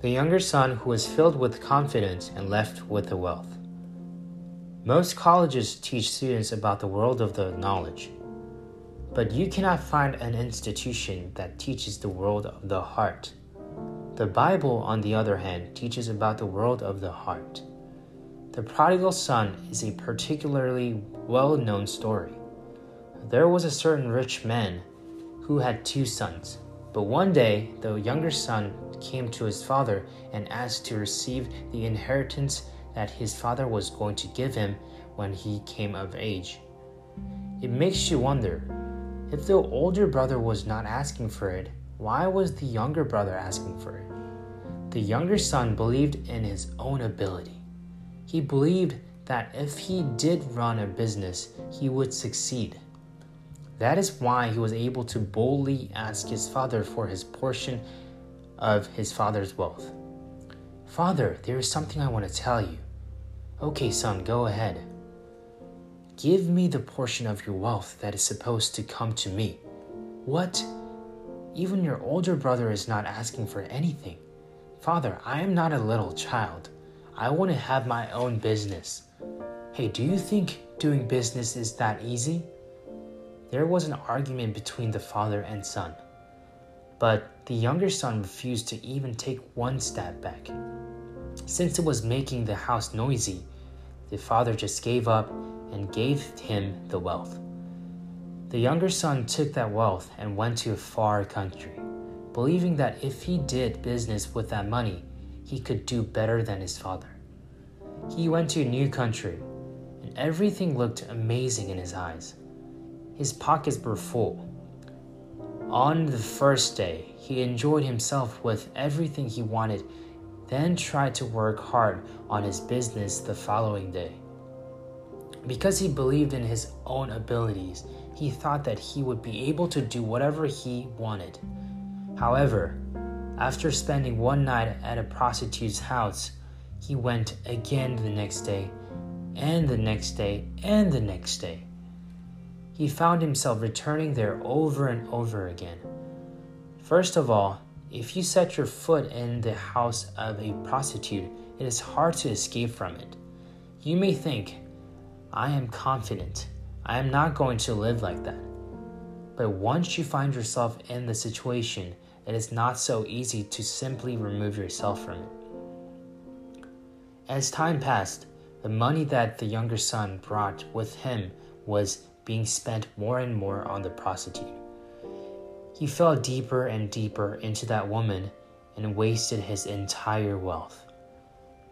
the younger son who was filled with confidence and left with the wealth. Most colleges teach students about the world of the knowledge, but you cannot find an institution that teaches the world of the heart. The Bible, on the other hand, teaches about the world of the heart. The prodigal son is a particularly well known story. There was a certain rich man who had two sons. But one day, the younger son came to his father and asked to receive the inheritance that his father was going to give him when he came of age. It makes you wonder if the older brother was not asking for it, why was the younger brother asking for it? The younger son believed in his own ability. He believed that if he did run a business, he would succeed. That is why he was able to boldly ask his father for his portion of his father's wealth. Father, there is something I want to tell you. Okay, son, go ahead. Give me the portion of your wealth that is supposed to come to me. What? Even your older brother is not asking for anything. Father, I am not a little child. I want to have my own business. Hey, do you think doing business is that easy? There was an argument between the father and son, but the younger son refused to even take one step back. Since it was making the house noisy, the father just gave up and gave him the wealth. The younger son took that wealth and went to a far country, believing that if he did business with that money, he could do better than his father. He went to a new country, and everything looked amazing in his eyes. His pockets were full. On the first day, he enjoyed himself with everything he wanted, then tried to work hard on his business the following day. Because he believed in his own abilities, he thought that he would be able to do whatever he wanted. However, after spending one night at a prostitute's house, he went again the next day, and the next day, and the next day he found himself returning there over and over again. First of all, if you set your foot in the house of a prostitute, it is hard to escape from it. You may think, I am confident. I am not going to live like that. But once you find yourself in the situation, it is not so easy to simply remove yourself from it. As time passed, the money that the younger son brought with him was being spent more and more on the prostitute. He fell deeper and deeper into that woman and wasted his entire wealth.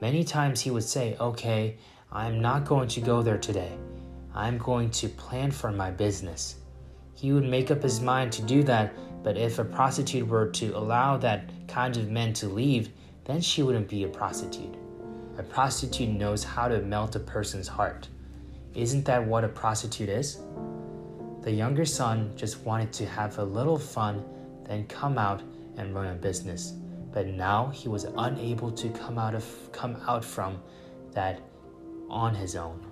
Many times he would say, Okay, I'm not going to go there today. I'm going to plan for my business. He would make up his mind to do that, but if a prostitute were to allow that kind of men to leave, then she wouldn't be a prostitute. A prostitute knows how to melt a person's heart. Isn't that what a prostitute is? The younger son just wanted to have a little fun, then come out and run a business. But now he was unable to come out of come out from that on his own.